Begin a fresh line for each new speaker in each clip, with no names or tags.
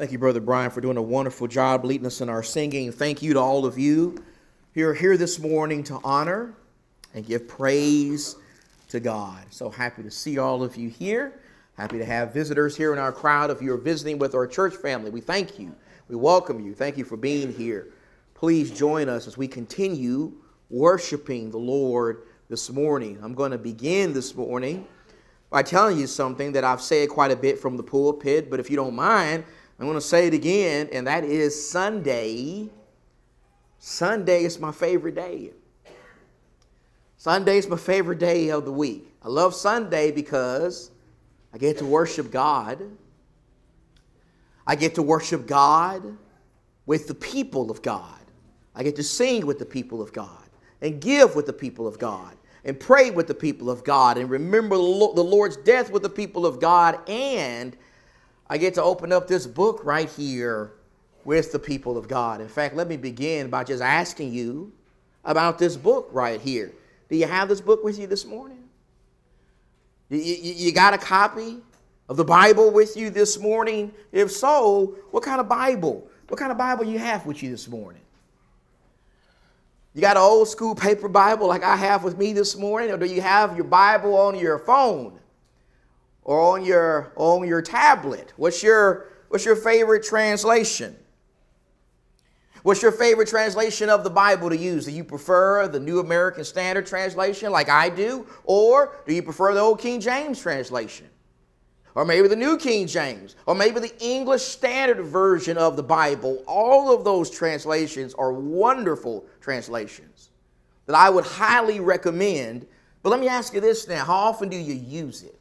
Thank you, Brother Brian, for doing a wonderful job leading us in our singing. Thank you to all of you who are here this morning to honor and give praise to God. So happy to see all of you here. Happy to have visitors here in our crowd. If you're visiting with our church family, we thank you. We welcome you. Thank you for being here. Please join us as we continue worshiping the Lord this morning. I'm going to begin this morning by telling you something that I've said quite a bit from the pulpit, but if you don't mind, I'm going to say it again, and that is Sunday. Sunday is my favorite day. Sunday is my favorite day of the week. I love Sunday because I get to worship God. I get to worship God with the people of God. I get to sing with the people of God and give with the people of God and pray with the people of God and remember the Lord's death with the people of God and I get to open up this book right here with the people of God. In fact, let me begin by just asking you about this book right here. Do you have this book with you this morning? You, you, you got a copy of the Bible with you this morning? If so, what kind of Bible? What kind of Bible you have with you this morning? You got an old school paper Bible like I have with me this morning, or do you have your Bible on your phone? Or on your on your tablet? What's your what's your favorite translation? What's your favorite translation of the Bible to use? Do you prefer the New American Standard Translation like I do? Or do you prefer the Old King James Translation? Or maybe the New King James? Or maybe the English Standard Version of the Bible? All of those translations are wonderful translations that I would highly recommend. But let me ask you this now how often do you use it?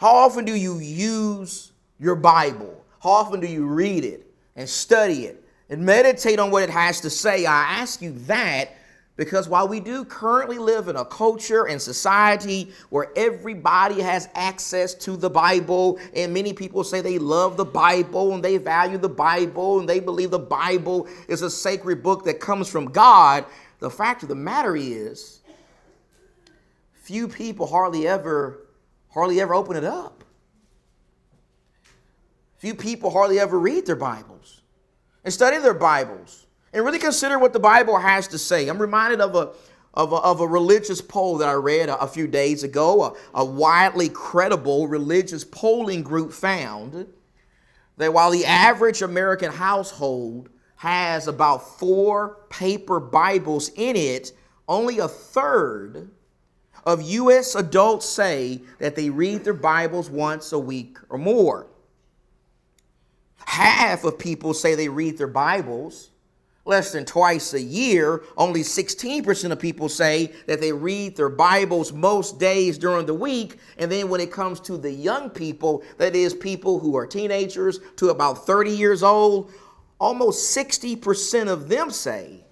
How often do you use your Bible? How often do you read it and study it and meditate on what it has to say? I ask you that because while we do currently live in a culture and society where everybody has access to the Bible, and many people say they love the Bible and they value the Bible and they believe the Bible is a sacred book that comes from God, the fact of the matter is, few people hardly ever hardly ever open it up. Few people hardly ever read their Bibles and study their Bibles and really consider what the Bible has to say. I'm reminded of a, of a, of a religious poll that I read a, a few days ago. A, a widely credible religious polling group found that while the average American household has about four paper Bibles in it, only a third of U.S. adults say that they read their Bibles once a week or more. Half of people say they read their Bibles less than twice a year. Only 16% of people say that they read their Bibles most days during the week. And then when it comes to the young people, that is, people who are teenagers to about 30 years old, almost 60% of them say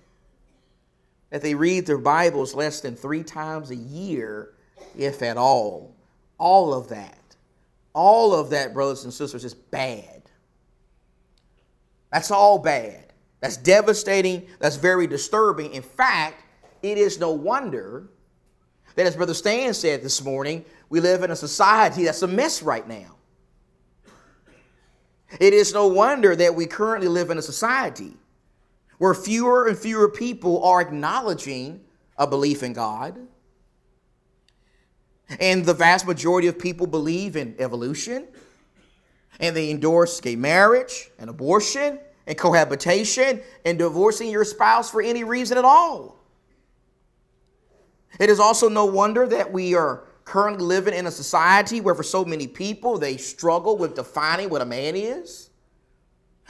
that they read their Bibles less than three times a year, if at all. All of that, all of that, brothers and sisters, is bad. That's all bad. That's devastating. That's very disturbing. In fact, it is no wonder that, as Brother Stan said this morning, we live in a society that's a mess right now. It is no wonder that we currently live in a society where fewer and fewer people are acknowledging a belief in God. And the vast majority of people believe in evolution, and they endorse gay marriage and abortion and cohabitation and divorcing your spouse for any reason at all. It is also no wonder that we are currently living in a society where, for so many people, they struggle with defining what a man is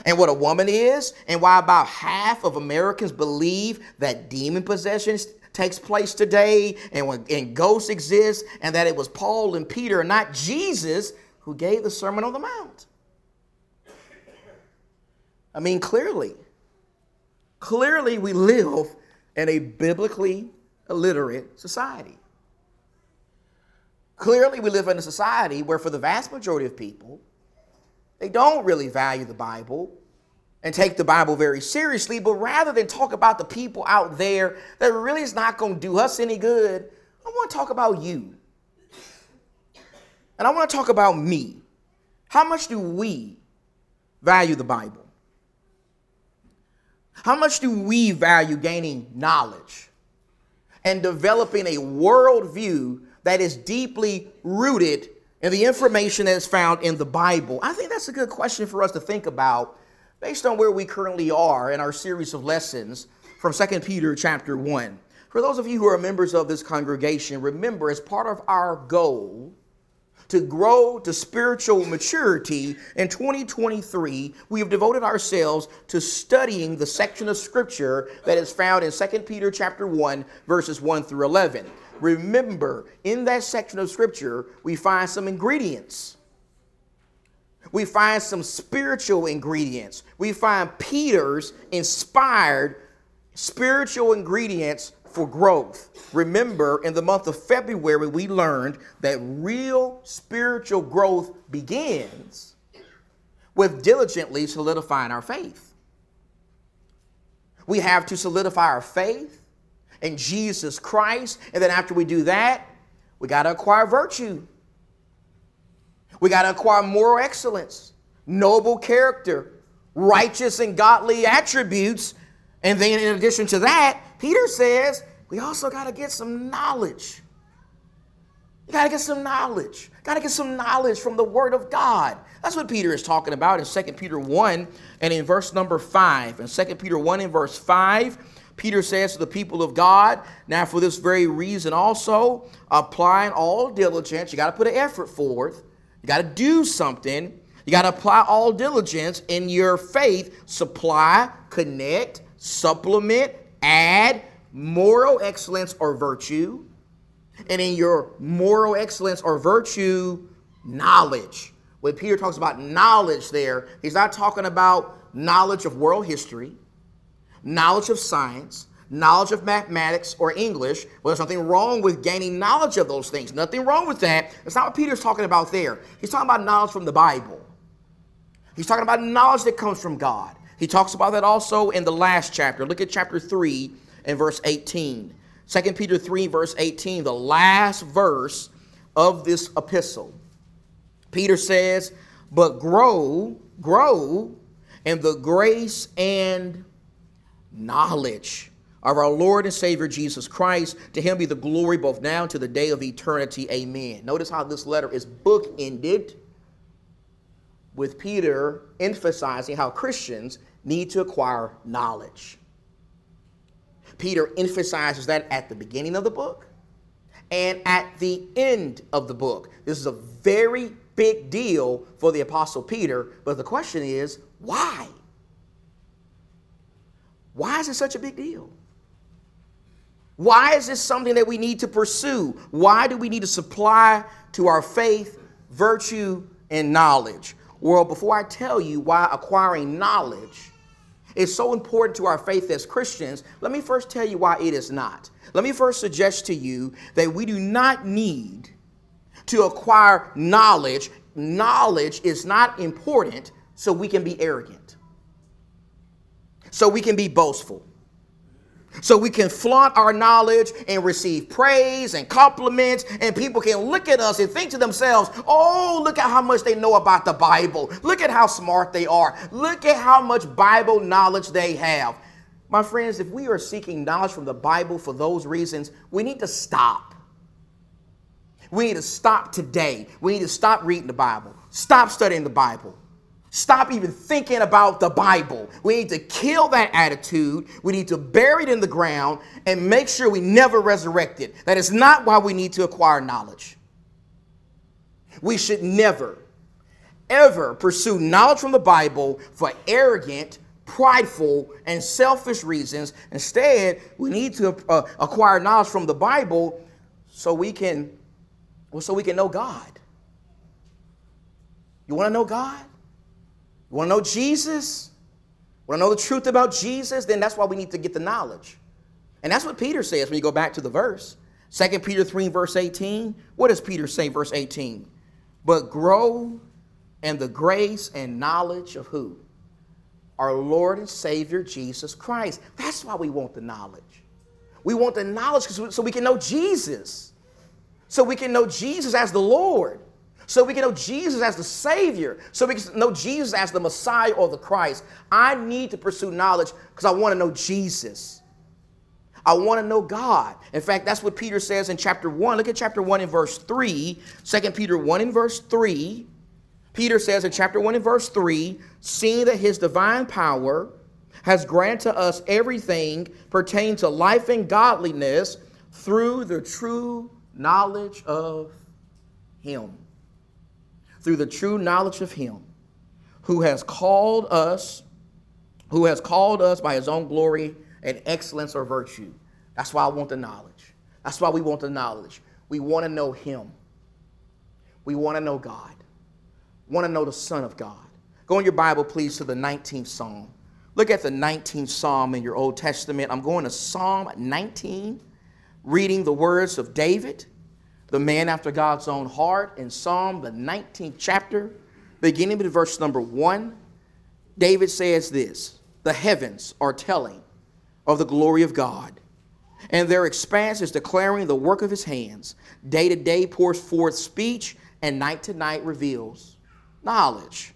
and what a woman is, and why about half of Americans believe that demon possession takes place today, and when and ghosts exist, and that it was Paul and Peter, and not Jesus, who gave the Sermon on the Mount. I mean, clearly, clearly we live in a biblically illiterate society. Clearly, we live in a society where, for the vast majority of people, they don't really value the Bible and take the Bible very seriously, but rather than talk about the people out there that really is not going to do us any good, I want to talk about you. And I want to talk about me. How much do we value the Bible? How much do we value gaining knowledge and developing a worldview that is deeply rooted in the information that is found in the Bible? I think that's a good question for us to think about based on where we currently are in our series of lessons from 2 Peter chapter 1. For those of you who are members of this congregation, remember as part of our goal to grow to spiritual maturity in 2023, we have devoted ourselves to studying the section of scripture that is found in 2 Peter chapter 1 verses 1 through 11. Remember, in that section of scripture, we find some ingredients. We find some spiritual ingredients. We find Peter's inspired spiritual ingredients for growth. Remember, in the month of February, we learned that real spiritual growth begins with diligently solidifying our faith. We have to solidify our faith in Jesus Christ, and then after we do that, we got to acquire virtue. We got to acquire moral excellence, noble character, righteous and godly attributes. And then, in addition to that, Peter says we also got to get some knowledge. You got to get some knowledge. Got to get some knowledge from the Word of God. That's what Peter is talking about in 2 Peter 1 and in verse number 5. In 2 Peter 1 in verse 5, Peter says to the people of God, Now for this very reason also, applying all diligence, you got to put an effort forth. You got to do something. You got to apply all diligence in your faith, supply, connect, supplement, add moral excellence or virtue, and in your moral excellence or virtue, knowledge. When Peter talks about knowledge there, he's not talking about knowledge of world history, knowledge of science, knowledge of mathematics or English. Well, there's nothing wrong with gaining knowledge of those things. Nothing wrong with that. That's not what Peter's talking about there. He's talking about knowledge from the Bible. He's talking about knowledge that comes from God. He talks about that also in the last chapter. Look at chapter 3 and verse 18. 2 Peter 3, verse 18, the last verse of this epistle. Peter says, But grow, grow in the grace and knowledge of our Lord and Savior Jesus Christ. To him be the glory both now and to the day of eternity. Amen. Notice how this letter is bookended with Peter emphasizing how Christians need to acquire knowledge. Peter emphasizes that at the beginning of the book and at the end of the book. This is a very big deal for the Apostle Peter, but the question is why? Why is it such a big deal? Why is this something that we need to pursue? Why do we need to supply to our faith virtue and knowledge? Well, before I tell you why acquiring knowledge is so important to our faith as Christians, let me first tell you why it is not. Let me first suggest to you that we do not need to acquire knowledge. Knowledge is not important so we can be arrogant, so we can be boastful so we can flaunt our knowledge and receive praise and compliments, and people can look at us and think to themselves, oh, look at how much they know about the Bible. Look at how smart they are. Look at how much Bible knowledge they have. My friends, if we are seeking knowledge from the Bible for those reasons, we need to stop. We need to stop today. We need to stop reading the Bible, stop studying the Bible. Stop even thinking about the Bible. We need to kill that attitude. We need to bury it in the ground and make sure we never resurrect it. That is not why we need to acquire knowledge. We should never, ever pursue knowledge from the Bible for arrogant, prideful, and selfish reasons. Instead, we need to uh, acquire knowledge from the Bible so we can, well, so we can know God. You want to know God? You want to know Jesus? Want to know the truth about Jesus? Then that's why we need to get the knowledge. And that's what Peter says when you go back to the verse. 2 Peter 3, verse 18. What does Peter say, verse 18? But grow in the grace and knowledge of who? Our Lord and Savior Jesus Christ. That's why we want the knowledge. We want the knowledge so we can know Jesus. So we can know Jesus as the Lord so we can know Jesus as the Savior, so we can know Jesus as the Messiah or the Christ. I need to pursue knowledge because I want to know Jesus. I want to know God. In fact, that's what Peter says in chapter 1. Look at chapter 1 in verse 3. 2 Peter 1 in verse 3. Peter says in chapter 1 in verse 3 seeing that his divine power has granted us everything pertaining to life and godliness through the true knowledge of him through the true knowledge of him who has called us who has called us by his own glory and excellence or virtue. That's why i want the knowledge. That's why we want the knowledge. We want to know him. We want to know god. Want to know the son of god. Go in your bible please to the 19th psalm. Look at the 19th psalm in your old testament. I'm going to psalm 19 reading the words of david the man after God's own heart in Psalm, the 19th chapter, beginning with verse number one. David says this The heavens are telling of the glory of God, and their expanse is declaring the work of his hands. Day to day pours forth speech, and night to night reveals knowledge.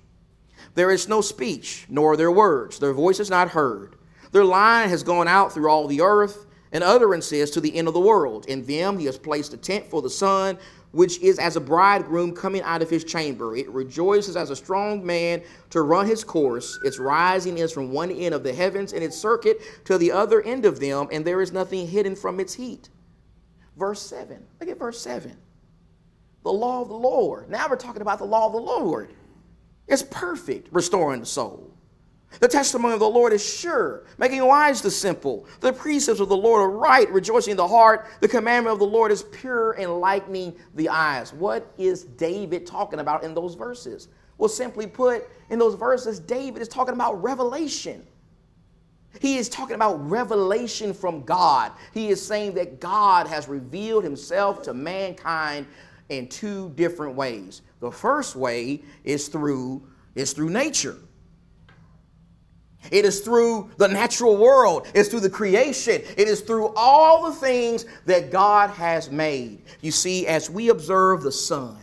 There is no speech, nor their words. Their voice is not heard. Their line has gone out through all the earth and utterances to the end of the world. In them he has placed a tent for the sun, which is as a bridegroom coming out of his chamber. It rejoices as a strong man to run his course. Its rising is from one end of the heavens, and its circuit to the other end of them, and there is nothing hidden from its heat. Verse 7. Look at verse 7. The law of the Lord. Now we're talking about the law of the Lord. It's perfect, restoring the soul. The testimony of the Lord is sure, making wise the simple. The precepts of the Lord are right, rejoicing the heart. The commandment of the Lord is pure, enlightening the eyes. What is David talking about in those verses? Well, simply put, in those verses, David is talking about revelation. He is talking about revelation from God. He is saying that God has revealed himself to mankind in two different ways. The first way is through is through nature. It is through the natural world. It's through the creation. It is through all the things that God has made. You see, as we observe the sun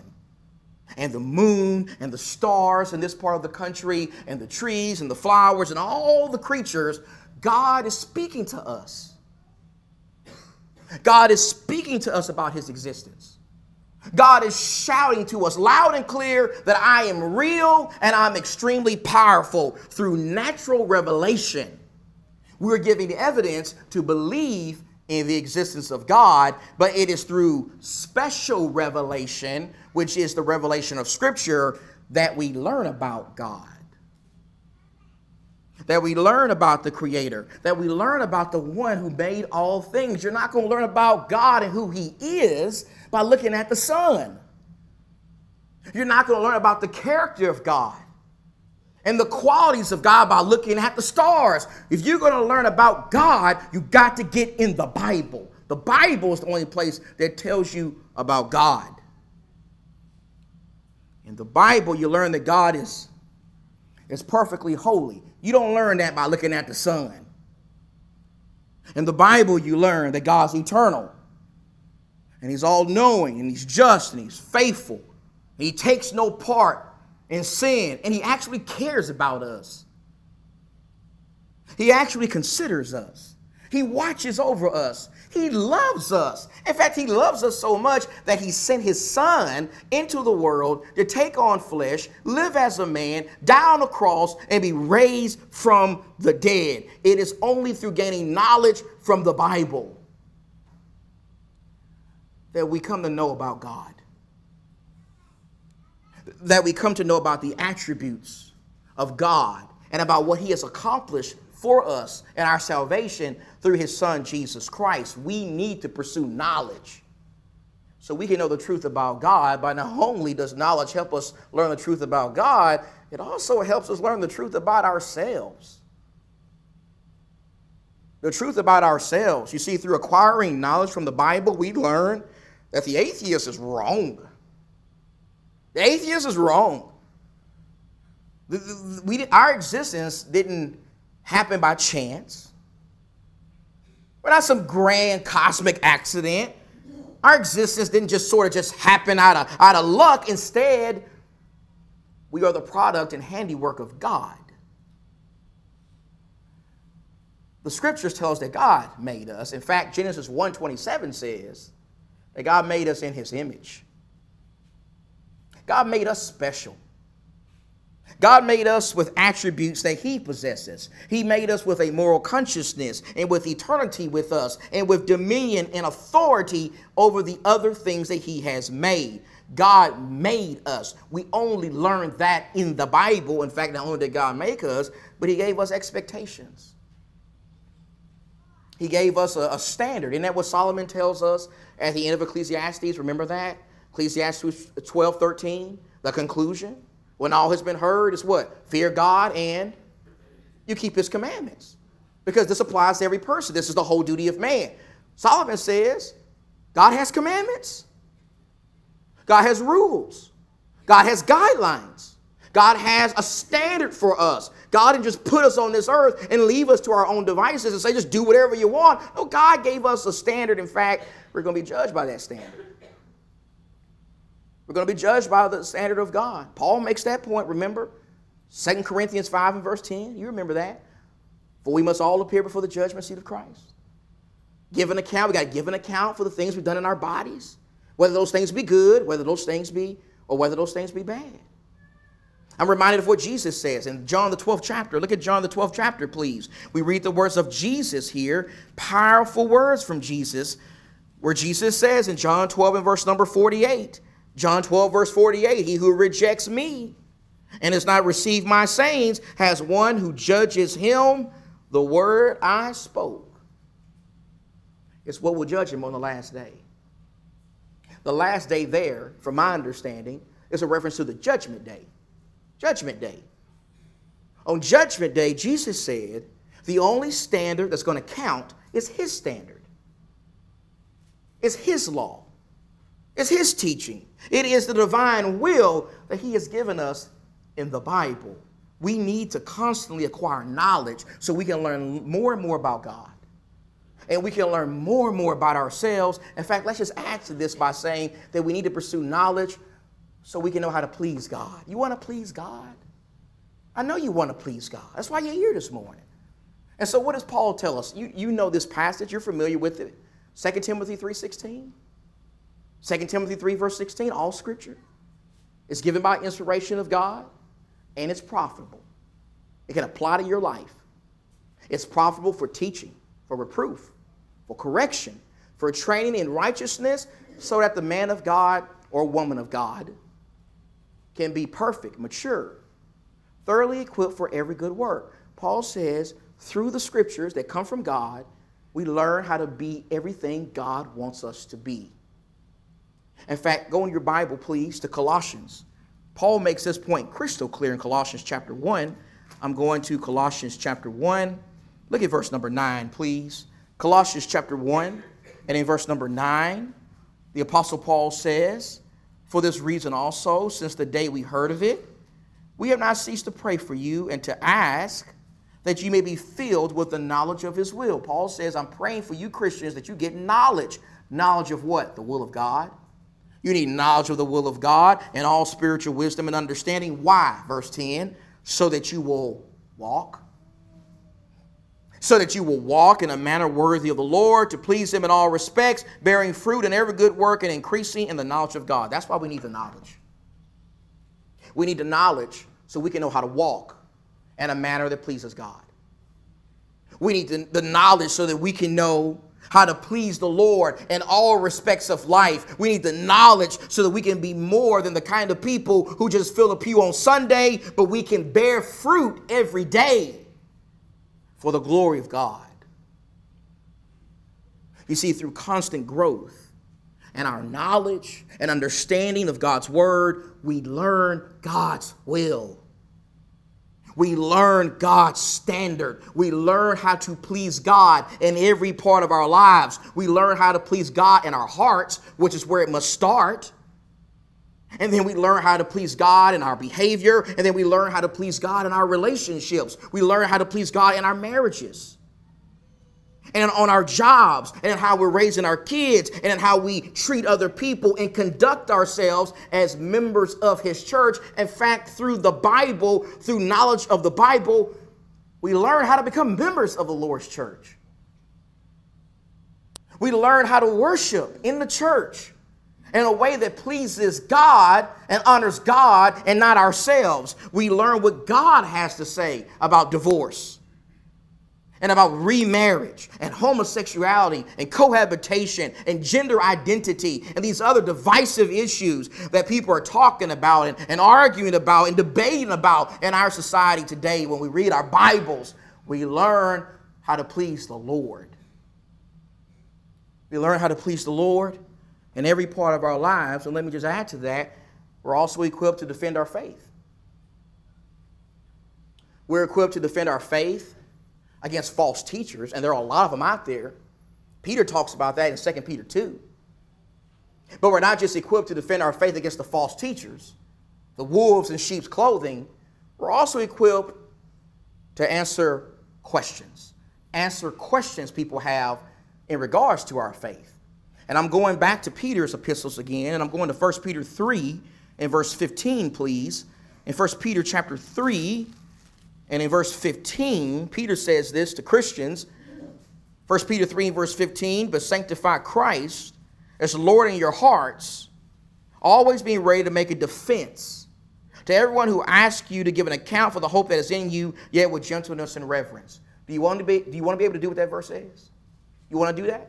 and the moon and the stars in this part of the country and the trees and the flowers and all the creatures, God is speaking to us. God is speaking to us about his existence. God is shouting to us loud and clear that I am real and I'm extremely powerful through natural revelation. We're giving evidence to believe in the existence of God, but it is through special revelation, which is the revelation of Scripture, that we learn about God. That we learn about the Creator, that we learn about the one who made all things. You're not going to learn about God and who He is by looking at the sun. You're not going to learn about the character of God and the qualities of God by looking at the stars. If you're going to learn about God, you got to get in the Bible. The Bible is the only place that tells you about God. In the Bible, you learn that God is, is perfectly holy. You don't learn that by looking at the sun. In the Bible, you learn that God's eternal and he's all knowing and he's just and he's faithful. He takes no part in sin and he actually cares about us. He actually considers us. He watches over us. He loves us. In fact, he loves us so much that he sent his son into the world to take on flesh, live as a man, die on a cross, and be raised from the dead. It is only through gaining knowledge from the Bible that we come to know about God, that we come to know about the attributes of God and about what He has accomplished for us and our salvation through His Son, Jesus Christ. We need to pursue knowledge so we can know the truth about God. But not only does knowledge help us learn the truth about God, it also helps us learn the truth about ourselves. The truth about ourselves. You see, through acquiring knowledge from the Bible, we learn that the atheist is wrong. The atheist is wrong. We, our existence didn't happen by chance. We're not some grand cosmic accident. Our existence didn't just sort of just happen out of, out of luck. Instead, we are the product and handiwork of God. The scriptures tell us that God made us. In fact, Genesis 1:27 says that God made us in his image. God made us special. God made us with attributes that He possesses. He made us with a moral consciousness and with eternity with us and with dominion and authority over the other things that He has made. God made us. We only learned that in the Bible. In fact, not only did God make us, but He gave us expectations. He gave us a, a standard. Isn't that what Solomon tells us at the end of Ecclesiastes? Remember that? Ecclesiastes 12 13, the conclusion. When all has been heard is what? Fear God and you keep his commandments. Because this applies to every person. This is the whole duty of man. Solomon says God has commandments, God has rules, God has guidelines. God has a standard for us. God didn't just put us on this earth and leave us to our own devices and say, just do whatever you want. No, God gave us a standard. In fact, we're going to be judged by that standard. We're going to be judged by the standard of God. Paul makes that point, remember? 2 Corinthians 5 and verse 10. You remember that. For we must all appear before the judgment seat of Christ. Give an account. We got to give an account for the things we've done in our bodies. Whether those things be good, whether those things be, or whether those things be bad. I'm reminded of what Jesus says in John the 12th chapter. Look at John the 12th chapter, please. We read the words of Jesus here, powerful words from Jesus, where Jesus says in John 12 and verse number 48, John 12, verse 48 He who rejects me and has not received my sayings has one who judges him the word I spoke. It's what will judge him on the last day. The last day, there, from my understanding, is a reference to the judgment day. Judgment day. On judgment day, Jesus said the only standard that's going to count is his standard, it's his law. It's His teaching. It is the divine will that He has given us in the Bible. We need to constantly acquire knowledge so we can learn more and more about God. And we can learn more and more about ourselves. In fact, let's just add to this by saying that we need to pursue knowledge so we can know how to please God. You want to please God? I know you want to please God. That's why you're here this morning. And so what does Paul tell us? You, you know this passage, you're familiar with it. 2 Timothy 3:16. 2 Timothy 3, verse 16, all scripture is given by inspiration of God and it's profitable. It can apply to your life. It's profitable for teaching, for reproof, for correction, for training in righteousness, so that the man of God or woman of God can be perfect, mature, thoroughly equipped for every good work. Paul says, through the scriptures that come from God, we learn how to be everything God wants us to be. In fact, go in your Bible, please, to Colossians. Paul makes this point crystal clear in Colossians chapter 1. I'm going to Colossians chapter 1. Look at verse number 9, please. Colossians chapter 1, and in verse number 9, the Apostle Paul says, For this reason also, since the day we heard of it, we have not ceased to pray for you and to ask that you may be filled with the knowledge of his will. Paul says, I'm praying for you Christians that you get knowledge. Knowledge of what? The will of God you need knowledge of the will of God and all spiritual wisdom and understanding. Why? Verse 10 so that you will walk. So that you will walk in a manner worthy of the Lord, to please Him in all respects, bearing fruit in every good work and increasing in the knowledge of God. That's why we need the knowledge. We need the knowledge so we can know how to walk in a manner that pleases God. We need the, the knowledge so that we can know how to please the Lord in all respects of life. We need the knowledge so that we can be more than the kind of people who just fill a pew on Sunday, but we can bear fruit every day for the glory of God. You see, through constant growth and our knowledge and understanding of God's word, we learn God's will. We learn God's standard. We learn how to please God in every part of our lives. We learn how to please God in our hearts, which is where it must start. And then we learn how to please God in our behavior. And then we learn how to please God in our relationships. We learn how to please God in our marriages. and on our jobs and how we're raising our kids and how we treat other people and conduct ourselves as members of his church. In fact, through the Bible, through knowledge of the Bible, we learn how to become members of the Lord's church. We learn how to worship in the church in a way that pleases God and honors God and not ourselves. We learn what God has to say about divorce and about remarriage and homosexuality and cohabitation and gender identity and these other divisive issues that people are talking about and, and arguing about and debating about in our society today. When we read our Bibles, we learn how to please the Lord. We learn how to please the Lord in every part of our lives. And let me just add to that, we're also equipped to defend our faith. We're equipped to defend our faith against false teachers, and there are a lot of them out there. Peter talks about that in 2 Peter 2. But we're not just equipped to defend our faith against the false teachers, the wolves in sheep's clothing. We're also equipped to answer questions. Answer questions people have in regards to our faith. And I'm going back to Peter's epistles again, and I'm going to 1 Peter 3 and verse 15, please. In 1 Peter chapter 3 and in verse 15, Peter says this to Christians. 1 Peter 3 and verse 15, but sanctify Christ as Lord in your hearts, always being ready to make a defense to everyone who asks you to give an account for the hope that is in you, yet with gentleness and reverence. Do you want to be, do you want to be able to do what that verse says? You want to do that?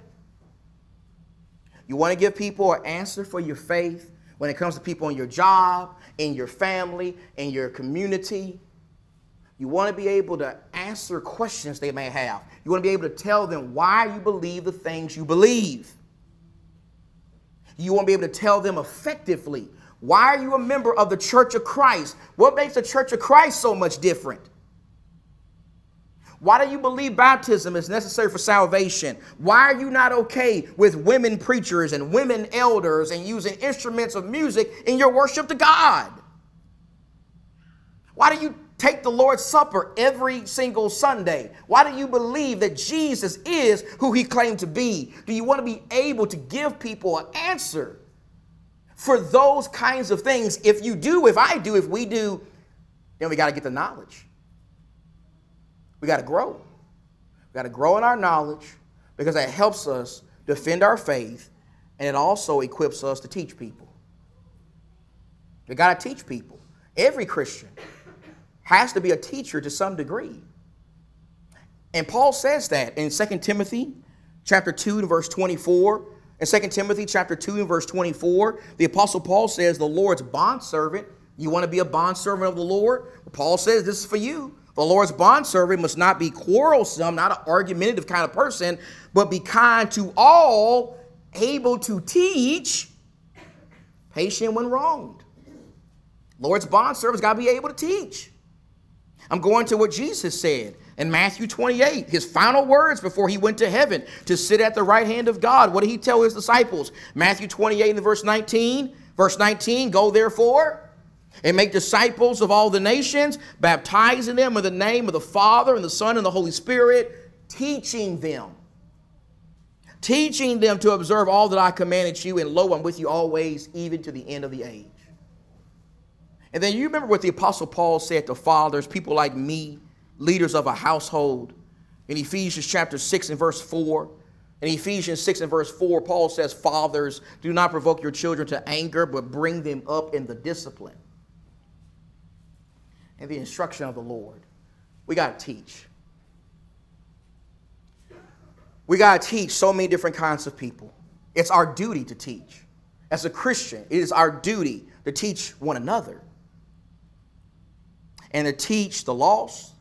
You want to give people an answer for your faith when it comes to people in your job, in your family, in your community, you want to be able to answer questions they may have. You want to be able to tell them why you believe the things you believe. You want to be able to tell them effectively why are you a member of the Church of Christ? What makes the Church of Christ so much different? Why do you believe baptism is necessary for salvation? Why are you not okay with women preachers and women elders and using instruments of music in your worship to God? Why do you take the Lord's Supper every single Sunday? Why do you believe that Jesus is who he claimed to be? Do you want to be able to give people an answer for those kinds of things? If you do, if I do, if we do, then we got to get the knowledge. We got to grow. We got to grow in our knowledge because that helps us defend our faith and it also equips us to teach people. We got to teach people. Every Christian has to be a teacher to some degree. And Paul says that in 2 Timothy chapter 2 and verse 24. In 2 Timothy chapter 2 and verse 24, the apostle Paul says, the Lord's bondservant, you want to be a bondservant of the Lord? Paul says this is for you. The Lord's bondservant must not be quarrelsome, not an argumentative kind of person, but be kind to all, able to teach, patient when wronged. Lord's bondservant's got to be able to teach. I'm going to what Jesus said in Matthew 28, his final words before he went to heaven to sit at the right hand of God. What did he tell his disciples? Matthew 28 and verse 19. Verse 19, go therefore and make disciples of all the nations, baptizing them in the name of the Father and the Son and the Holy Spirit, teaching them. Teaching them to observe all that I commanded you, and lo, I'm with you always, even to the end of the age. And then you remember what the Apostle Paul said to fathers, people like me, leaders of a household, in Ephesians chapter 6 and verse 4. In Ephesians 6 and verse 4, Paul says, Fathers, do not provoke your children to anger, but bring them up in the discipline and the instruction of the Lord. We got to teach. We got to teach so many different kinds of people. It's our duty to teach. As a Christian, it is our duty to teach one another and to teach the lost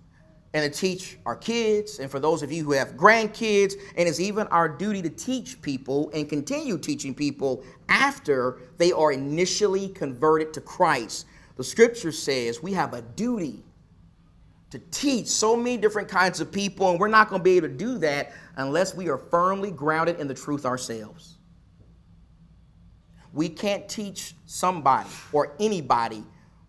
and to teach our kids and for those of you who have grandkids and it's even our duty to teach people and continue teaching people after they are initially converted to Christ. The scripture says we have a duty to teach so many different kinds of people and we're not going to be able to do that unless we are firmly grounded in the truth ourselves. We can't teach somebody or anybody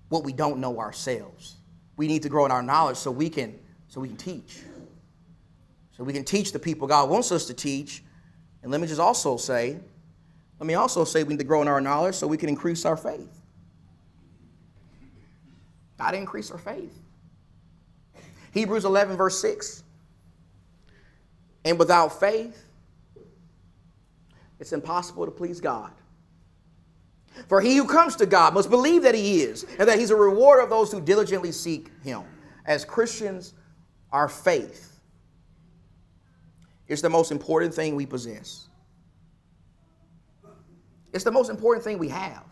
what we don't know ourselves we need to grow in our knowledge so we can so we can teach So we can teach the people God wants us to teach. And let me just also say, let me also say we need to grow in our knowledge so we can increase our faith. God increase our faith. Hebrews 11, verse 6. And without faith, it's impossible to please God. For he who comes to God must believe that he is, and that he's a rewarder of those who diligently seek him. As Christians, our faith is the most important thing we possess. It's the most important thing we have.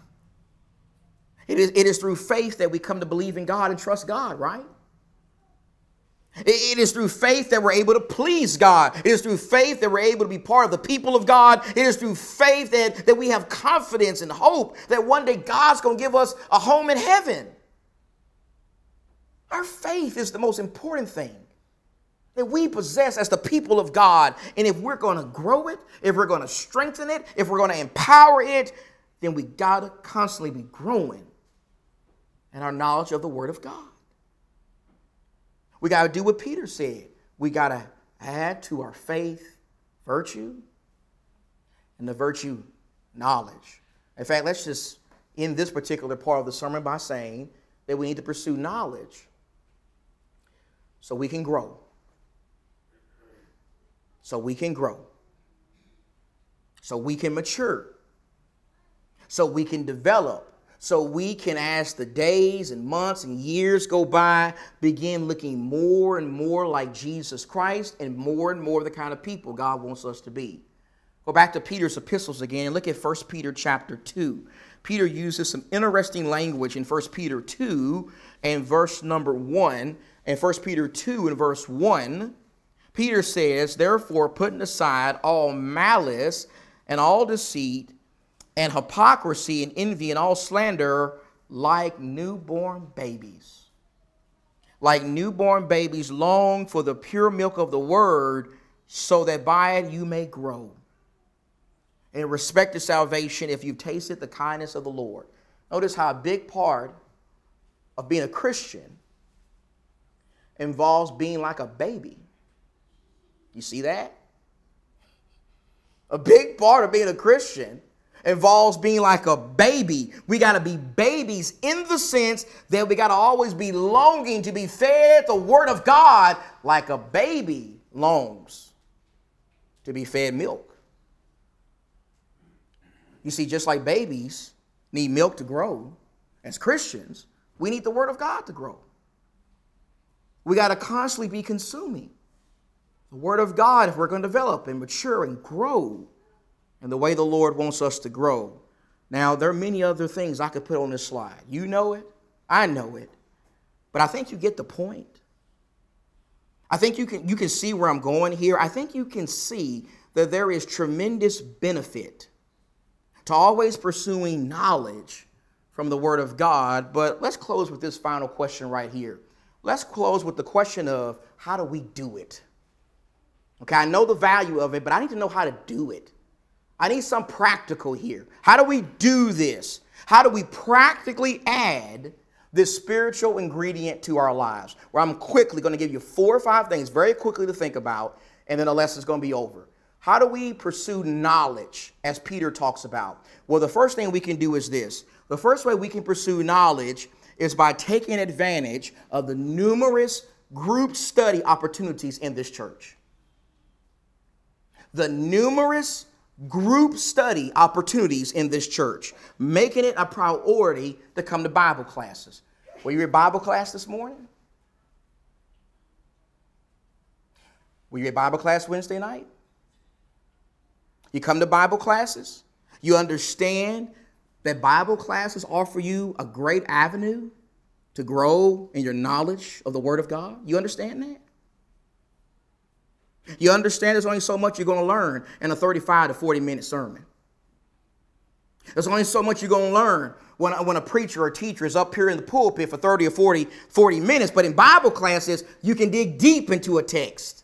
It is, it is through faith that we come to believe in God and trust God, right? It is through faith that we're able to please God. It is through faith that we're able to be part of the people of God. It is through faith that, that we have confidence and hope that one day God's going to give us a home in heaven. Our faith is the most important thing that we possess as the people of God. And if we're going to grow it, if we're going to strengthen it, if we're going to empower it, then we got to constantly be growing in our knowledge of the Word of God. We got to do what Peter said. We got to add to our faith virtue and the virtue knowledge. In fact, let's just end this particular part of the sermon by saying that we need to pursue knowledge so we can grow. So we can grow. So we can mature. So we can develop so we can, as the days and months and years go by, begin looking more and more like Jesus Christ and more and more the kind of people God wants us to be. Go back to Peter's epistles again and look at 1 Peter chapter 2. Peter uses some interesting language in 1 Peter 2 and verse number 1. And 1 Peter 2 and verse 1, Peter says, Therefore, putting aside all malice and all deceit and hypocrisy and envy and all slander like newborn babies. Like newborn babies long for the pure milk of the word, so that by it you may grow. In respect to salvation, if you've tasted the kindness of the Lord. Notice how a big part of being a Christian involves being like a baby. You see that? A big part of being a Christian involves being like a baby. We got to be babies in the sense that we got to always be longing to be fed the Word of God like a baby longs to be fed milk. You see, just like babies need milk to grow, as Christians, we need the Word of God to grow. We got to constantly be consuming the Word of God if we're going to develop and mature and grow and the way the Lord wants us to grow. Now, there are many other things I could put on this slide. You know it, I know it, but I think you get the point. I think you can, you can see where I'm going here. I think you can see that there is tremendous benefit to always pursuing knowledge from the Word of God. But let's close with this final question right here. Let's close with the question of how do we do it? Okay, I know the value of it, but I need to know how to do it. I need some practical here. How do we do this? How do we practically add this spiritual ingredient to our lives? Where I'm quickly going to give you four or five things very quickly to think about, and then the lesson's going to be over. How do we pursue knowledge, as Peter talks about? Well, the first thing we can do is this the first way we can pursue knowledge is by taking advantage of the numerous group study opportunities in this church. The numerous group study opportunities in this church, making it a priority to come to Bible classes. Were you at Bible class this morning? Were you at Bible class Wednesday night? You come to Bible classes? You understand that Bible classes offer you a great avenue to grow in your knowledge of the Word of God? You understand that? You understand there's only so much you're going to learn in a 35 to 40 minute sermon. There's only so much you're going to learn when, when a preacher or teacher is up here in the pulpit for 30 or 40, 40 minutes. But in Bible classes, you can dig deep into a text.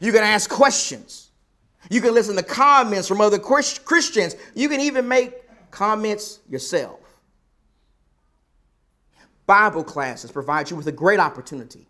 You can ask questions. You can listen to comments from other Christians. You can even make comments yourself. Bible classes provide you with a great opportunity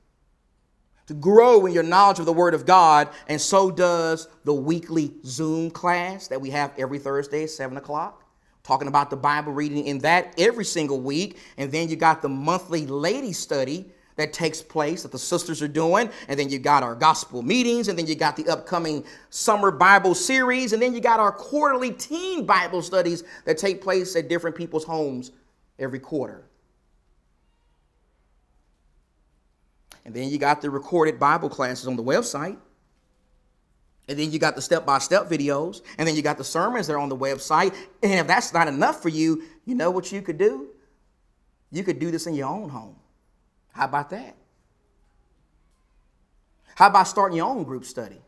to grow in your knowledge of the Word of God, and so does the weekly Zoom class that we have every Thursday at 7 o'clock. Talking about the Bible reading in that every single week. And then you got the monthly lady study that takes place that the sisters are doing. And then you got our gospel meetings. And then you got the upcoming summer Bible series. And then you got our quarterly teen Bible studies that take place at different people's homes every quarter. And then you got the recorded Bible classes on the website. And then you got the step by step videos. And then you got the sermons that are on the website. And if that's not enough for you, you know what you could do? You could do this in your own home. How about that? How about starting your own group study?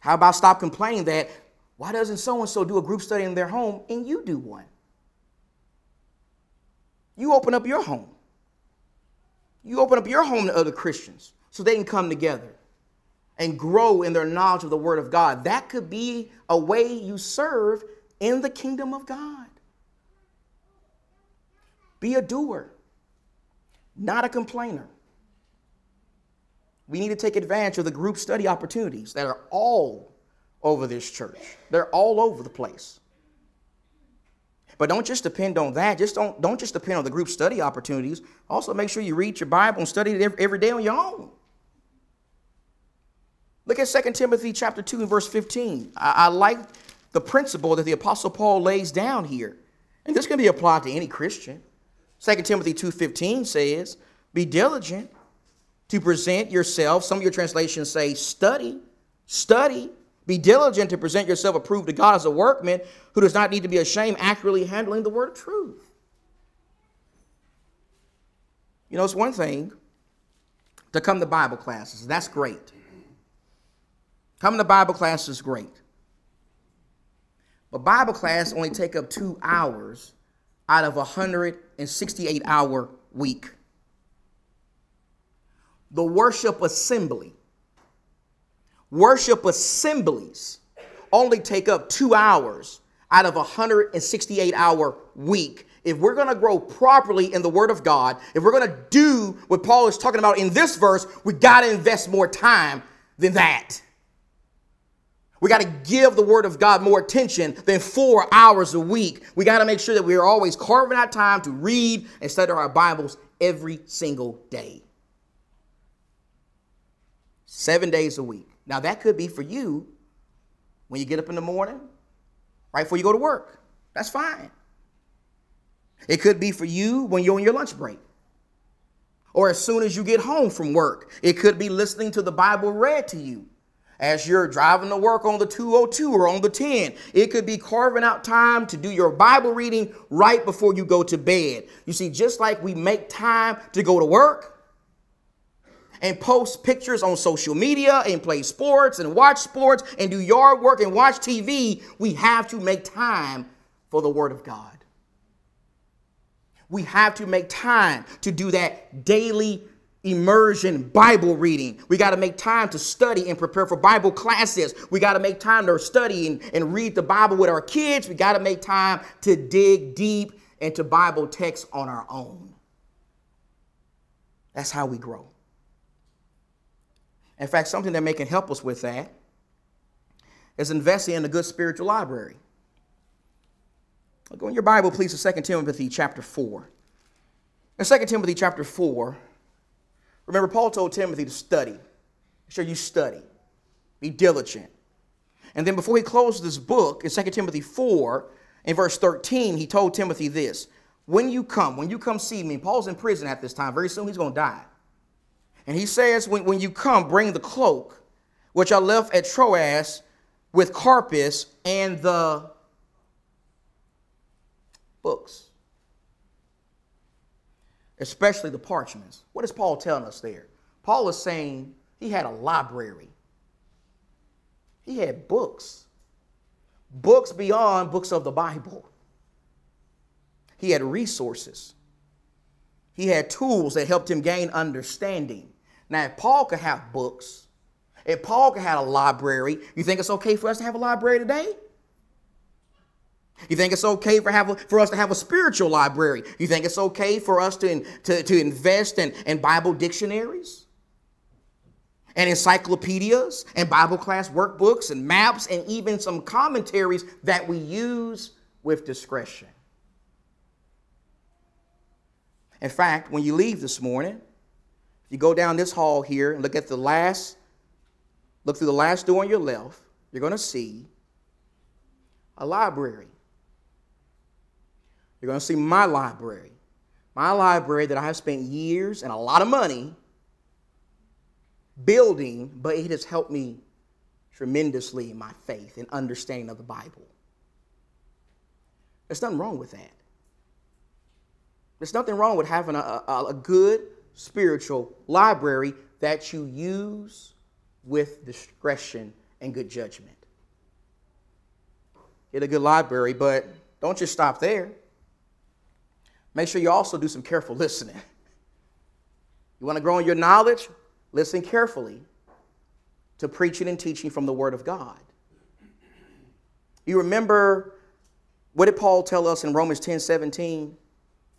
How about stop complaining that why doesn't so and so do a group study in their home and you do one? You open up your home. You open up your home to other Christians so they can come together and grow in their knowledge of the Word of God. That could be a way you serve in the kingdom of God. Be a doer, not a complainer. We need to take advantage of the group study opportunities that are all over this church, they're all over the place. But don't just depend on that. Just don't, don't just depend on the group study opportunities. Also, make sure you read your Bible and study it every, day on your own. Look at 2 Timothy chapter 2 and verse 15. I, I like the principle that the Apostle Paul lays down here. And this can be applied to any Christian. 2 Timothy 2.15 says, Be diligent to present yourself. Some of your translations say, study, study be diligent to present yourself approved to God as a workman who does not need to be ashamed, accurately handling the word of truth. You know, it's one thing to come to Bible classes. That's great. Coming to Bible class is great. But Bible class only take up two hours out of a 168 hour week. The worship assembly Worship assemblies only take up two hours out of a 168 hour week. If we're going to grow properly in the Word of God, if we're going to do what Paul is talking about in this verse, we got to invest more time than that. We got to give the Word of God more attention than four hours a week. We got to make sure that we are always carving out time to read and study our Bibles every single day. Seven days a week. Now, that could be for you when you get up in the morning, right before you go to work. That's fine. It could be for you when you're on your lunch break or as soon as you get home from work. It could be listening to the Bible read to you as you're driving to work on the 202 or on the 10. It could be carving out time to do your Bible reading right before you go to bed. You see, just like we make time to go to work, and post pictures on social media and play sports and watch sports and do yard work and watch TV, we have to make time for the Word of God. We have to make time to do that daily immersion Bible reading. We got to make time to study and prepare for Bible classes. We got to make time to study and, and read the Bible with our kids. We got to make time to dig deep into Bible texts on our own. That's how we grow. In fact, something that may can help us with that is investing in a good spiritual library. Go in your Bible, please, to 2 Timothy chapter 4. In 2 Timothy chapter 4, remember, Paul told Timothy to study. Make sure you study, be diligent. And then before he closed this book, in 2 Timothy 4, in verse 13, he told Timothy this When you come, when you come see me, Paul's in prison at this time, very soon he's going to die. And he says, when, when you come, bring the cloak, which I left at Troas with Carpus and the books, especially the parchments. What is Paul telling us there? Paul is saying he had a library, he had books, books beyond books of the Bible. He had resources. He had tools that helped him gain understanding. Now, if Paul could have books, if Paul could have a library, you think it's okay for us to have a library today? You think it's okay for, have for us to have a spiritual library? You think it's okay for us to, to, to invest in, in Bible dictionaries? and encyclopedias and Bible class workbooks and maps and even some commentaries that we use with discretion. In fact, when you leave this morning, if you go down this hall here and look at the last, look through the last door on your left, you're going to see a library. You're going to see my library. My library that I have spent years and a lot of money building, but it has helped me tremendously in my faith and understanding of the Bible. There's nothing wrong with that. There's nothing wrong with having a, a, a good spiritual library that you use with discretion and good judgment. Get a good library, but don't just stop there. Make sure you also do some careful listening. You want to grow in your knowledge? Listen carefully to preaching and teaching from the Word of God. You remember what did Paul tell us in Romans 10 17?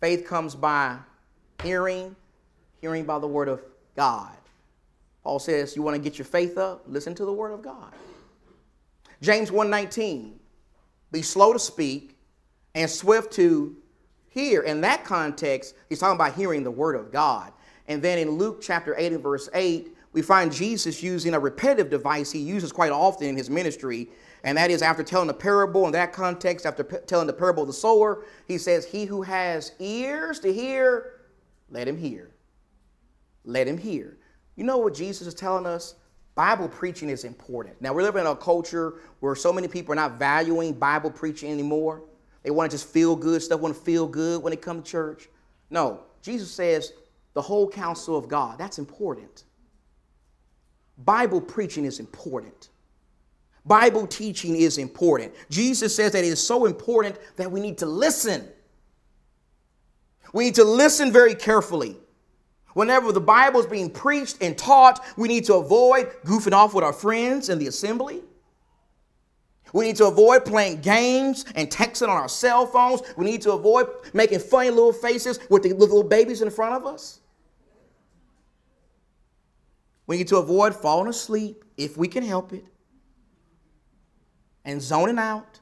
Faith comes by hearing, hearing by the Word of God. Paul says, You want to get your faith up? Listen to the Word of God. James 1 19, be slow to speak and swift to hear. In that context, he's talking about hearing the Word of God. And then in Luke chapter 8 and verse 8, we find Jesus using a repetitive device he uses quite often in his ministry. And that is after telling the parable in that context, after p- telling the parable of the sower, he says, He who has ears to hear, let him hear. Let him hear. You know what Jesus is telling us? Bible preaching is important. Now, we're living in a culture where so many people are not valuing Bible preaching anymore. They want to just feel good stuff, want to feel good when they come to church. No, Jesus says the whole counsel of God. That's important. Bible preaching is important. Bible teaching is important. Jesus says that it is so important that we need to listen. We need to listen very carefully. Whenever the Bible is being preached and taught, we need to avoid goofing off with our friends in the assembly. We need to avoid playing games and texting on our cell phones. We need to avoid making funny little faces with the little babies in front of us. We need to avoid falling asleep if we can help it, and zoning out,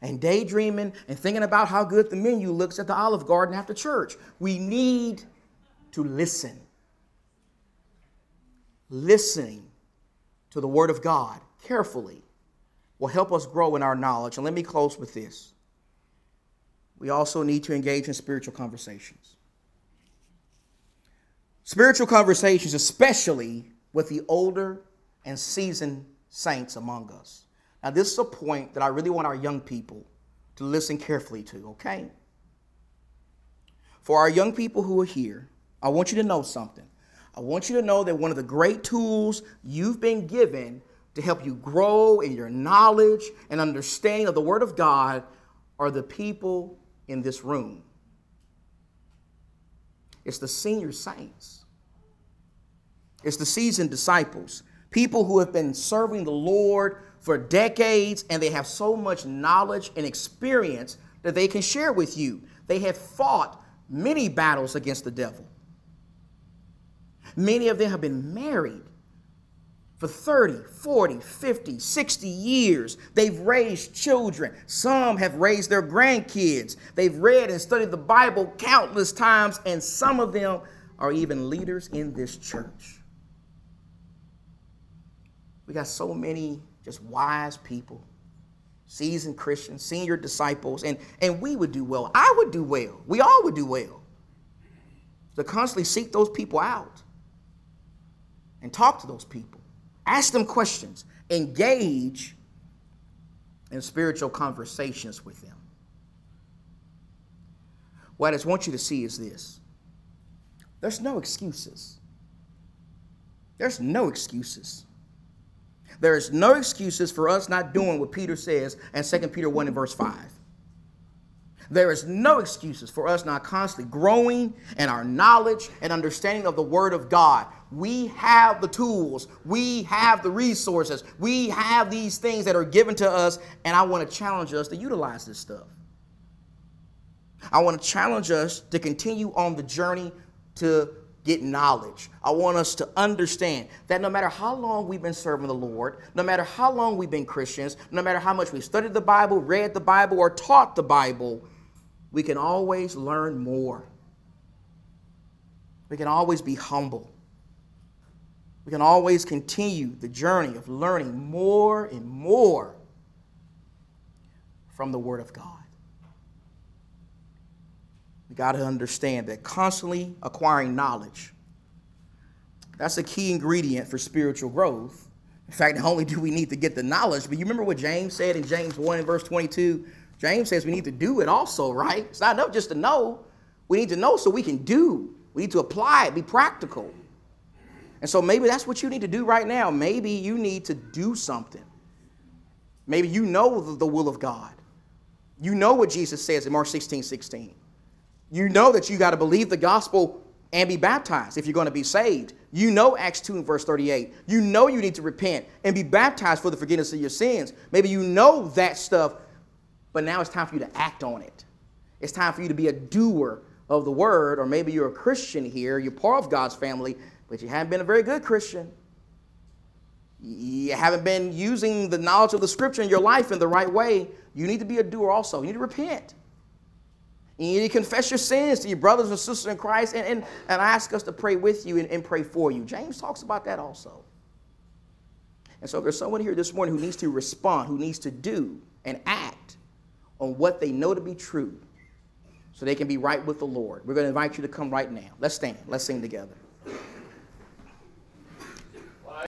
and daydreaming, and thinking about how good the menu looks at the Olive Garden after church. We need to listen. Listening to the Word of God carefully will help us grow in our knowledge. And let me close with this. We also need to engage in spiritual conversations. Spiritual conversations, especially with the older and seasoned saints among us. Now, this is a point that I really want our young people to listen carefully to, okay? For our young people who are here, I want you to know something. I want you to know that one of the great tools you've been given to help you grow in your knowledge and understanding of the Word of God are the people in this room. It's the senior saints. It's the seasoned disciples, people who have been serving the Lord for decades and they have so much knowledge and experience that they can share with you. They have fought many battles against the devil. Many of them have been married for 30, 40, 50, 60 years. They've raised children. Some have raised their grandkids. They've read and studied the Bible countless times, and some of them are even leaders in this church. We got so many just wise people, seasoned Christians, senior disciples, and, and we would do well. I would do well. We all would do well to constantly seek those people out and talk to those people, ask them questions, engage in spiritual conversations with them. What I just want you to see is this there's no excuses. There's no excuses. There is no excuses for us not doing what Peter says in 2 Peter 1 and verse 5. There is no excuses for us not constantly growing in our knowledge and understanding of the Word of God. We have the tools, we have the resources, we have these things that are given to us, and I want to challenge us to utilize this stuff. I want to challenge us to continue on the journey to get knowledge. I want us to understand that no matter how long we've been serving the Lord, no matter how long we've been Christians, no matter how much we've studied the Bible, read the Bible, or taught the Bible, we can always learn more. We can always be humble. We can always continue the journey of learning more and more from the Word of God. We got to understand that constantly acquiring knowledge, that's a key ingredient for spiritual growth. In fact, not only do we need to get the knowledge, but you remember what James said in James 1 and verse 22? James says we need to do it also, right? It's not enough just to know. We need to know so we can do. We need to apply it, be practical. And so maybe that's what you need to do right now. Maybe you need to do something. Maybe you know the will of God. You know what Jesus says in Mark 16 16. You know that you got to believe the gospel and be baptized if you're going to be saved. You know Acts 2 and verse 38. You know you need to repent and be baptized for the forgiveness of your sins. Maybe you know that stuff, but now it's time for you to act on it. It's time for you to be a doer of the word, or maybe you're a Christian here, you're part of God's family, but you haven't been a very good Christian. You haven't been using the knowledge of the scripture in your life in the right way. You need to be a doer also. You need to repent. You need to confess your sins to your brothers and sisters in Christ and, and, and ask us to pray with you and, and pray for you. James talks about that also. And so if there's someone here this morning who needs to respond, who needs to do and act on what they know to be true so they can be right with the Lord, we're going to invite you to come right now. Let's stand. Let's sing together.